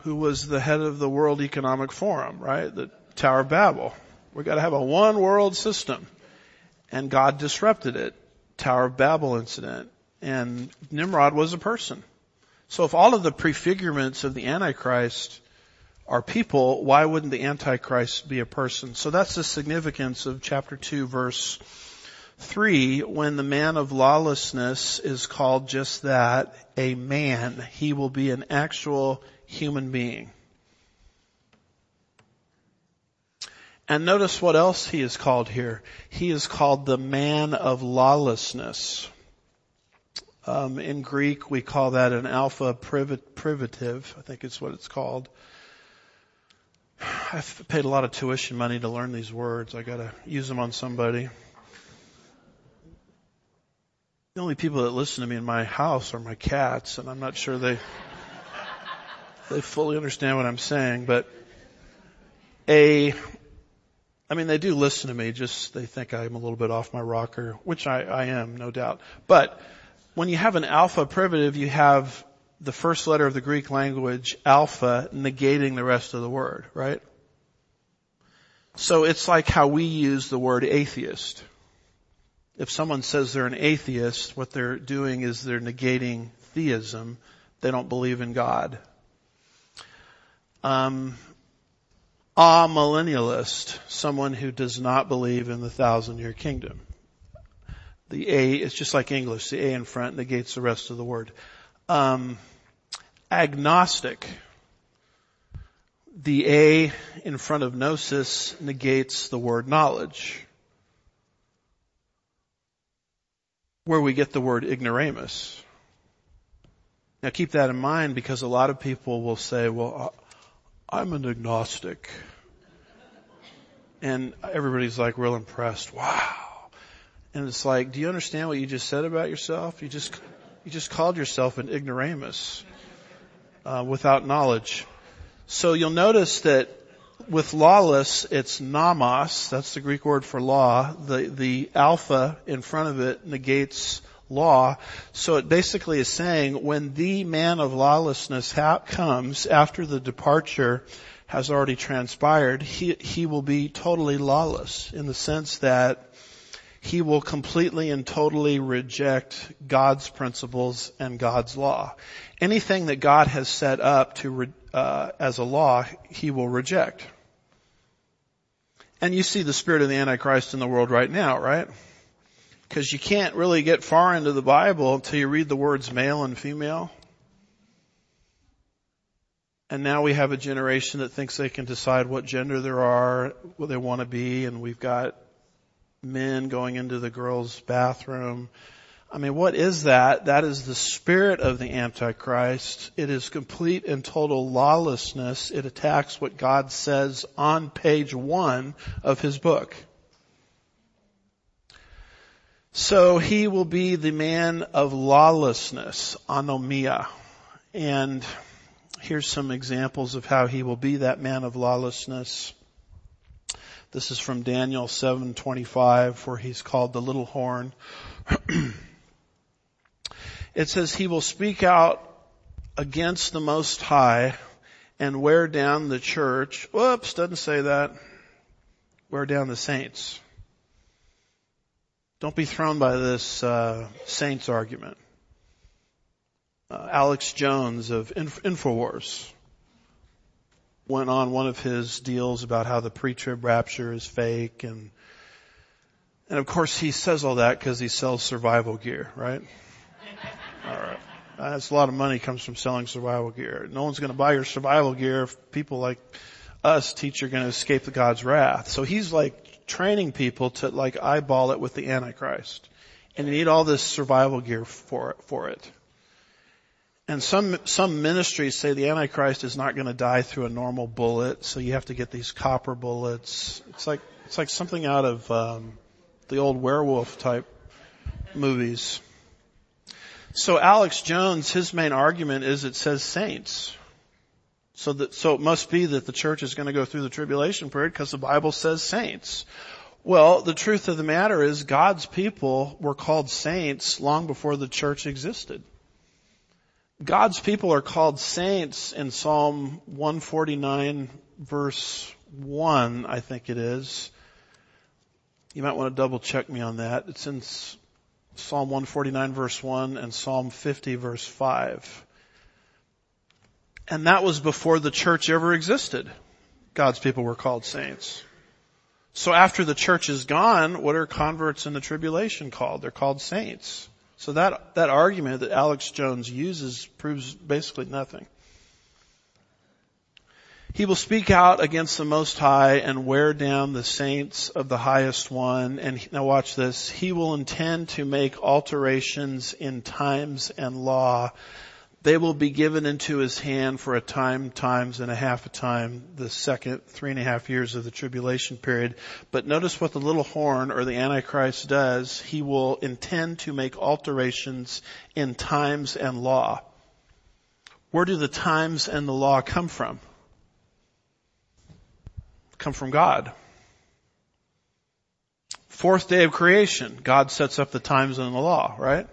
Speaker 1: who was the head of the World Economic Forum, right? The Tower of Babel. We've gotta have a one world system. And God disrupted it. Tower of Babel incident. And Nimrod was a person. So if all of the prefigurements of the Antichrist are people, why wouldn't the Antichrist be a person? So that's the significance of chapter 2 verse 3 when the man of lawlessness is called just that, a man. He will be an actual human being. And notice what else he is called here. He is called the man of lawlessness. Um, in Greek, we call that an alpha privative. I think it's what it's called. I've paid a lot of tuition money to learn these words. I gotta use them on somebody. The only people that listen to me in my house are my cats, and I'm not sure they they fully understand what I'm saying. But a, I mean, they do listen to me. Just they think I'm a little bit off my rocker, which I, I am, no doubt. But when you have an alpha privative, you have the first letter of the Greek language, alpha, negating the rest of the word, right? So it's like how we use the word atheist. If someone says they're an atheist, what they're doing is they're negating theism. They don't believe in God. Um, amillennialist, someone who does not believe in the thousand year kingdom. The A, it's just like English. The A in front negates the rest of the word. Um, agnostic. The A in front of gnosis negates the word knowledge. Where we get the word ignoramus. Now keep that in mind because a lot of people will say, well, I'm an agnostic. And everybody's like real impressed. Wow. And it's like, do you understand what you just said about yourself? You just, you just called yourself an ignoramus, uh, without knowledge. So you'll notice that with lawless, it's nomos. That's the Greek word for law. The, the alpha in front of it negates law. So it basically is saying when the man of lawlessness ha- comes after the departure has already transpired, he, he will be totally lawless in the sense that he will completely and totally reject God's principles and God's law. Anything that God has set up to uh, as a law, he will reject. And you see the spirit of the Antichrist in the world right now, right? Because you can't really get far into the Bible until you read the words male and female. And now we have a generation that thinks they can decide what gender there are, what they want to be, and we've got men going into the girls' bathroom. I mean, what is that? That is the spirit of the Antichrist. It is complete and total lawlessness. It attacks what God says on page one of his book. So he will be the man of lawlessness, anomia. And here's some examples of how he will be that man of lawlessness. This is from Daniel 7:25 where he's called the little horn. it says he will speak out against the most high and wear down the church. Whoops, doesn't say that. Wear down the saints. Don't be thrown by this uh, saints argument. Uh, Alex Jones of Inf- Infowars went on one of his deals about how the pre-trib rapture is fake and and of course he says all that because he sells survival gear, right? all right. That's a lot of money comes from selling survival gear. No one's going to buy your survival gear if people like us teach you're going to escape the God's wrath. So he's like training people to like eyeball it with the Antichrist. And you need all this survival gear for it, for it. And some, some ministries say the Antichrist is not going to die through a normal bullet, so you have to get these copper bullets. It's like, it's like something out of, um, the old werewolf type movies. So Alex Jones, his main argument is it says saints. So that, so it must be that the church is going to go through the tribulation period because the Bible says saints. Well, the truth of the matter is God's people were called saints long before the church existed. God's people are called saints in Psalm 149 verse 1, I think it is. You might want to double check me on that. It's in Psalm 149 verse 1 and Psalm 50 verse 5. And that was before the church ever existed. God's people were called saints. So after the church is gone, what are converts in the tribulation called? They're called saints. So that, that argument that Alex Jones uses proves basically nothing. He will speak out against the Most High and wear down the saints of the highest one. And now watch this. He will intend to make alterations in times and law they will be given into his hand for a time, times and a half a time, the second three and a half years of the tribulation period. But notice what the little horn or the Antichrist does. He will intend to make alterations in times and law. Where do the times and the law come from? Come from God. Fourth day of creation, God sets up the times and the law, right?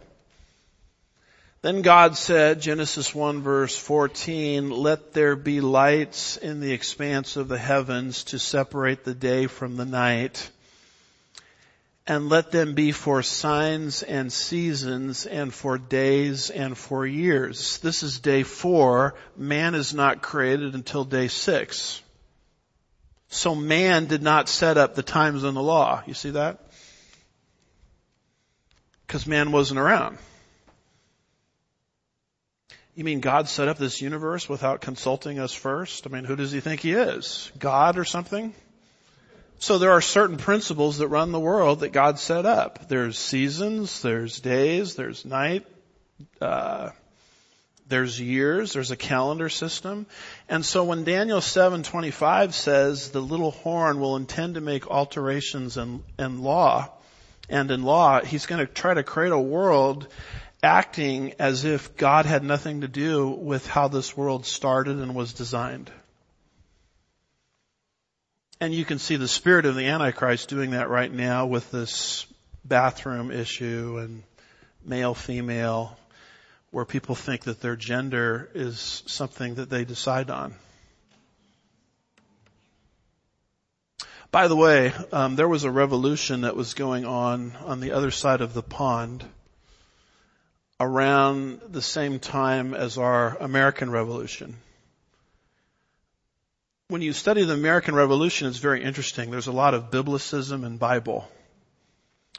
Speaker 1: Then God said, Genesis 1 verse 14, let there be lights in the expanse of the heavens to separate the day from the night. And let them be for signs and seasons and for days and for years. This is day four. Man is not created until day six. So man did not set up the times and the law. You see that? Because man wasn't around. You mean God set up this universe without consulting us first? I mean, who does he think he is? God or something? So there are certain principles that run the world that God set up. There's seasons, there's days, there's night, uh, there's years, there's a calendar system. And so when Daniel 7:25 says the little horn will intend to make alterations in, in law, and in law, he's going to try to create a world acting as if God had nothing to do with how this world started and was designed. And you can see the spirit of the Antichrist doing that right now with this bathroom issue and male female where people think that their gender is something that they decide on. By the way, um, there was a revolution that was going on on the other side of the pond around the same time as our American Revolution. When you study the American Revolution, it's very interesting. There's a lot of biblicism and Bible.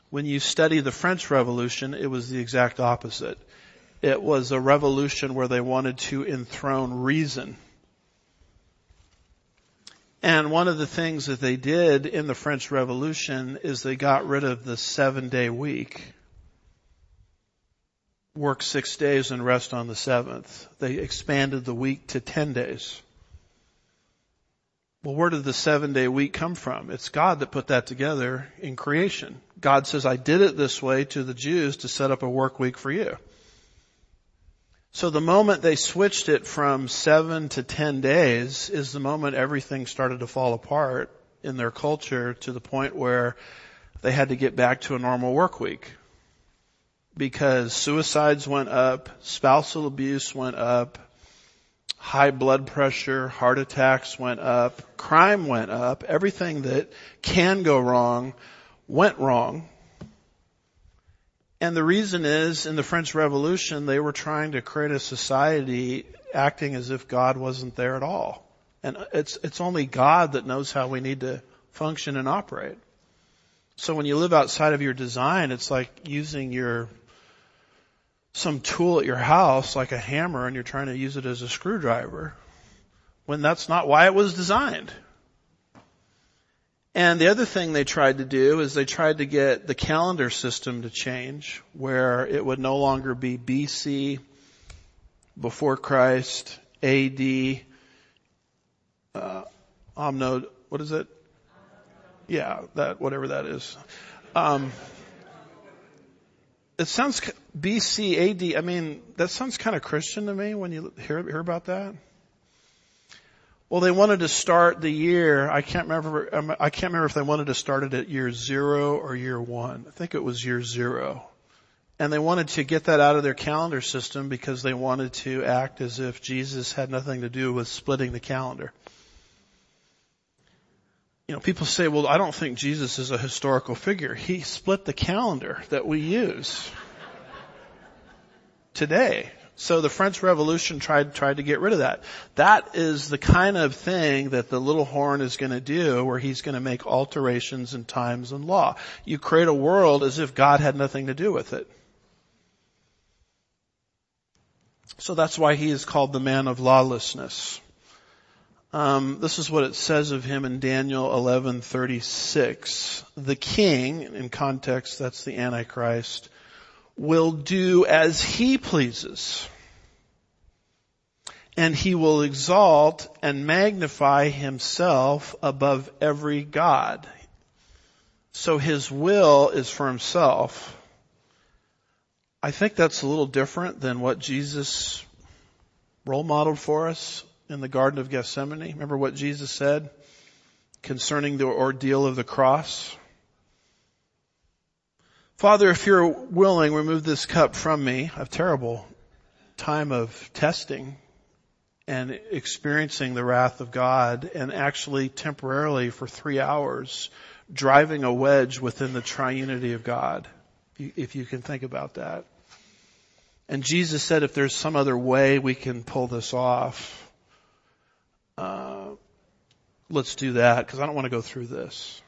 Speaker 1: When you study the French Revolution, it was the exact opposite. It was a revolution where they wanted to enthrone reason. And one of the things that they did in the French Revolution is they got rid of the seven day week work six days and rest on the seventh. They expanded the week to ten days. Well, where did the seven day week come from? It's God that put that together in creation. God says, I did it this way to the Jews to set up a work week for you. So the moment they switched it from seven to ten days is the moment everything started to fall apart in their culture to the point where they had to get back to a normal work week because suicides went up, spousal abuse went up, high blood pressure, heart attacks went up, crime went up, everything that can go wrong went wrong. And the reason is in the French Revolution they were trying to create a society acting as if God wasn't there at all. And it's, it's only God that knows how we need to function and operate. So when you live outside of your design, it's like using your some tool at your house like a hammer and you're trying to use it as a screwdriver when that's not why it was designed. And the other thing they tried to do is they tried to get the calendar system to change where it would no longer be BC, before Christ, AD, uh, Anno, what is it? Yeah, that, whatever that is. Um, it sounds BC AD. I mean, that sounds kind of Christian to me when you hear, hear about that. Well, they wanted to start the year. I can't remember. Um, I can't remember if they wanted to start it at year zero or year one. I think it was year zero. And they wanted to get that out of their calendar system because they wanted to act as if Jesus had nothing to do with splitting the calendar. You know, people say, well, I don't think Jesus is a historical figure. He split the calendar that we use today. So the French Revolution tried, tried to get rid of that. That is the kind of thing that the little horn is going to do where he's going to make alterations in times and law. You create a world as if God had nothing to do with it. So that's why he is called the man of lawlessness. Um, this is what it says of him in Daniel 11:36. The king, in context, that's the Antichrist, will do as he pleases. And he will exalt and magnify himself above every God. So his will is for himself. I think that's a little different than what Jesus role modeled for us in the Garden of Gethsemane. Remember what Jesus said concerning the ordeal of the cross? Father, if you're willing, remove this cup from me. A terrible time of testing and experiencing the wrath of God and actually temporarily for three hours driving a wedge within the triunity of God. If you can think about that. And Jesus said if there's some other way we can pull this off, uh, let's do that because I don't want to go through this.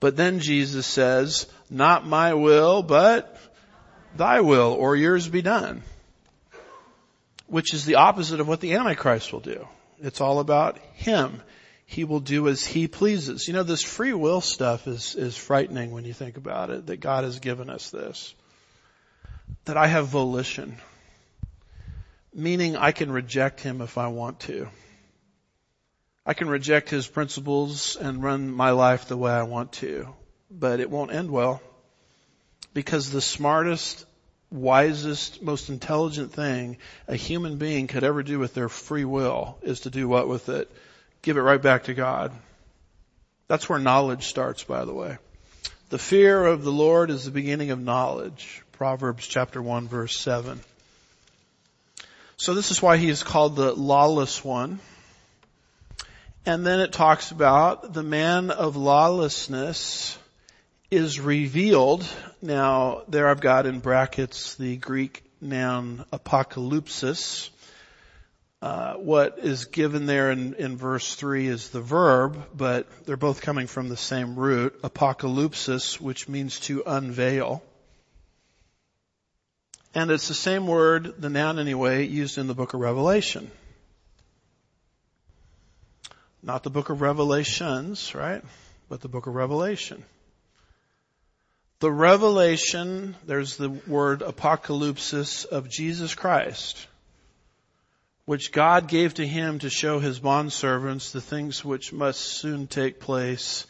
Speaker 1: But then Jesus says, not my will, but thy will or yours be done. Which is the opposite of what the Antichrist will do. It's all about him. He will do as he pleases. You know, this free will stuff is, is frightening when you think about it, that God has given us this. That I have volition. Meaning I can reject him if I want to. I can reject his principles and run my life the way I want to, but it won't end well because the smartest, wisest, most intelligent thing a human being could ever do with their free will is to do what with it? Give it right back to God. That's where knowledge starts, by the way. The fear of the Lord is the beginning of knowledge. Proverbs chapter 1 verse 7. So this is why he is called the lawless one. And then it talks about the man of lawlessness is revealed. Now, there I've got in brackets the Greek noun apocalypsis. Uh, what is given there in, in verse 3 is the verb, but they're both coming from the same root, apocalypsis, which means to unveil. And it's the same word, the noun anyway, used in the book of Revelation. Not the book of Revelations, right? But the book of Revelation. The revelation, there's the word apocalypsis of Jesus Christ, which God gave to him to show his bondservants the things which must soon take place.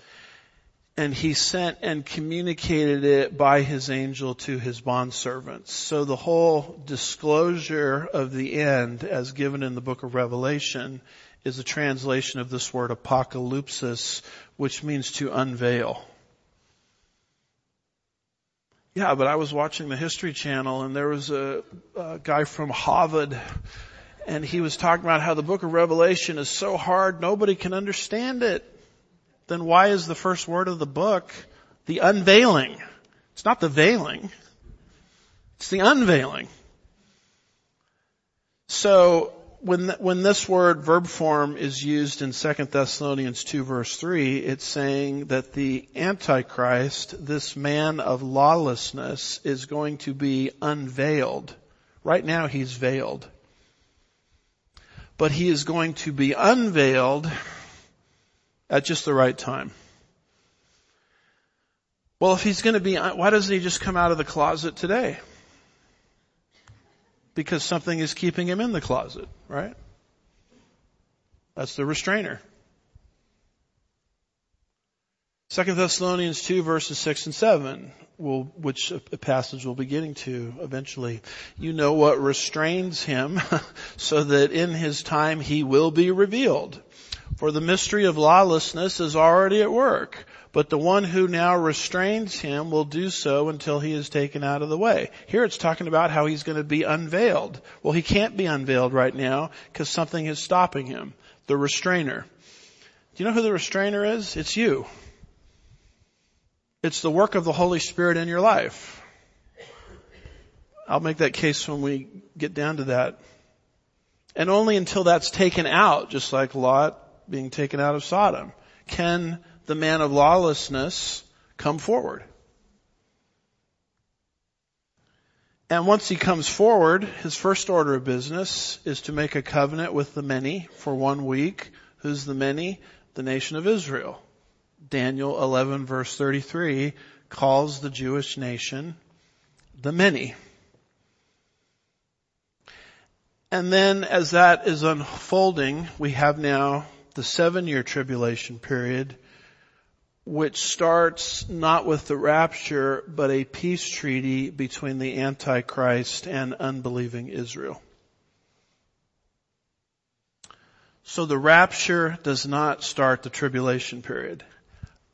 Speaker 1: And he sent and communicated it by his angel to his bondservants. So the whole disclosure of the end as given in the book of Revelation is a translation of this word apocalypsis, which means to unveil. Yeah, but I was watching the History Channel and there was a, a, guy from Harvard and he was talking about how the book of Revelation is so hard nobody can understand it. Then why is the first word of the book the unveiling? It's not the veiling. It's the unveiling. So when, when this word verb form is used in 2 Thessalonians 2 verse 3, it's saying that the Antichrist, this man of lawlessness, is going to be unveiled. Right now he's veiled. But he is going to be unveiled at just the right time. Well, if he's going to be, why doesn't he just come out of the closet today? Because something is keeping him in the closet, right? That's the restrainer. Second Thessalonians 2 verses 6 and 7, will, which a passage we'll be getting to eventually. You know what restrains him so that in his time he will be revealed. For the mystery of lawlessness is already at work. But the one who now restrains him will do so until he is taken out of the way. Here it's talking about how he's going to be unveiled. Well, he can't be unveiled right now because something is stopping him. The restrainer. Do you know who the restrainer is? It's you. It's the work of the Holy Spirit in your life. I'll make that case when we get down to that. And only until that's taken out, just like Lot being taken out of Sodom, can the man of lawlessness come forward. And once he comes forward, his first order of business is to make a covenant with the many for one week. Who's the many? The nation of Israel. Daniel 11 verse 33 calls the Jewish nation the many. And then as that is unfolding, we have now the seven year tribulation period which starts not with the rapture, but a peace treaty between the Antichrist and unbelieving Israel. So the rapture does not start the tribulation period.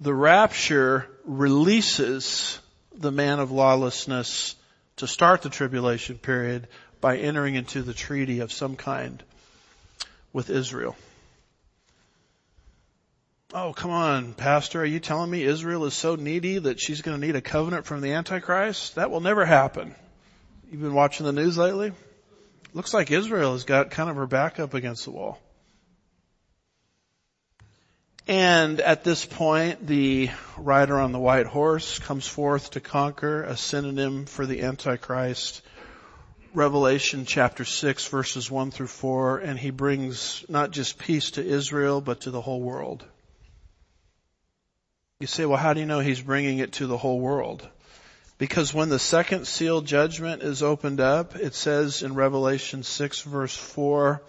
Speaker 1: The rapture releases the man of lawlessness to start the tribulation period by entering into the treaty of some kind with Israel. Oh, come on, Pastor. Are you telling me Israel is so needy that she's going to need a covenant from the Antichrist? That will never happen. You've been watching the news lately? Looks like Israel has got kind of her back up against the wall. And at this point, the rider on the white horse comes forth to conquer, a synonym for the Antichrist. Revelation chapter 6 verses 1 through 4, and he brings not just peace to Israel, but to the whole world. You say, well, how do you know he's bringing it to the whole world? Because when the second seal judgment is opened up, it says in Revelation 6 verse 4,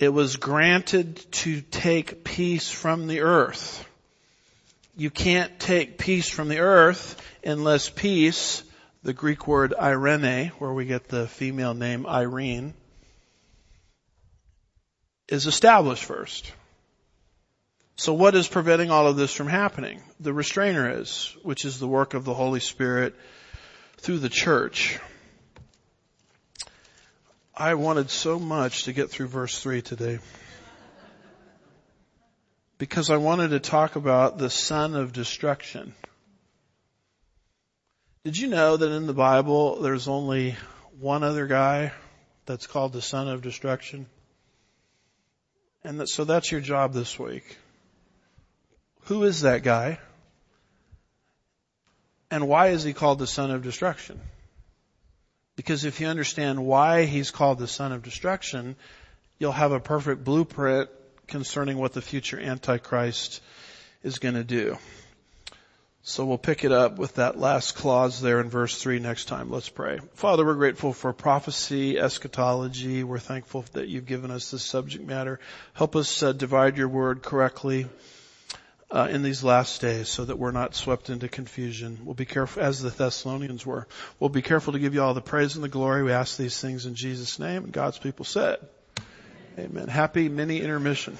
Speaker 1: it was granted to take peace from the earth. You can't take peace from the earth unless peace, the Greek word irene, where we get the female name Irene, is established first. So what is preventing all of this from happening? The restrainer is, which is the work of the Holy Spirit through the church. I wanted so much to get through verse 3 today. Because I wanted to talk about the son of destruction. Did you know that in the Bible there's only one other guy that's called the son of destruction? And that, so that's your job this week. Who is that guy? And why is he called the son of destruction? Because if you understand why he's called the son of destruction, you'll have a perfect blueprint concerning what the future Antichrist is going to do. So we'll pick it up with that last clause there in verse 3 next time. Let's pray. Father, we're grateful for prophecy, eschatology. We're thankful that you've given us this subject matter. Help us uh, divide your word correctly uh, in these last days so that we're not swept into confusion. We'll be careful, as the Thessalonians were. We'll be careful to give you all the praise and the glory. We ask these things in Jesus' name. And God's people said, Amen. Happy mini intermission.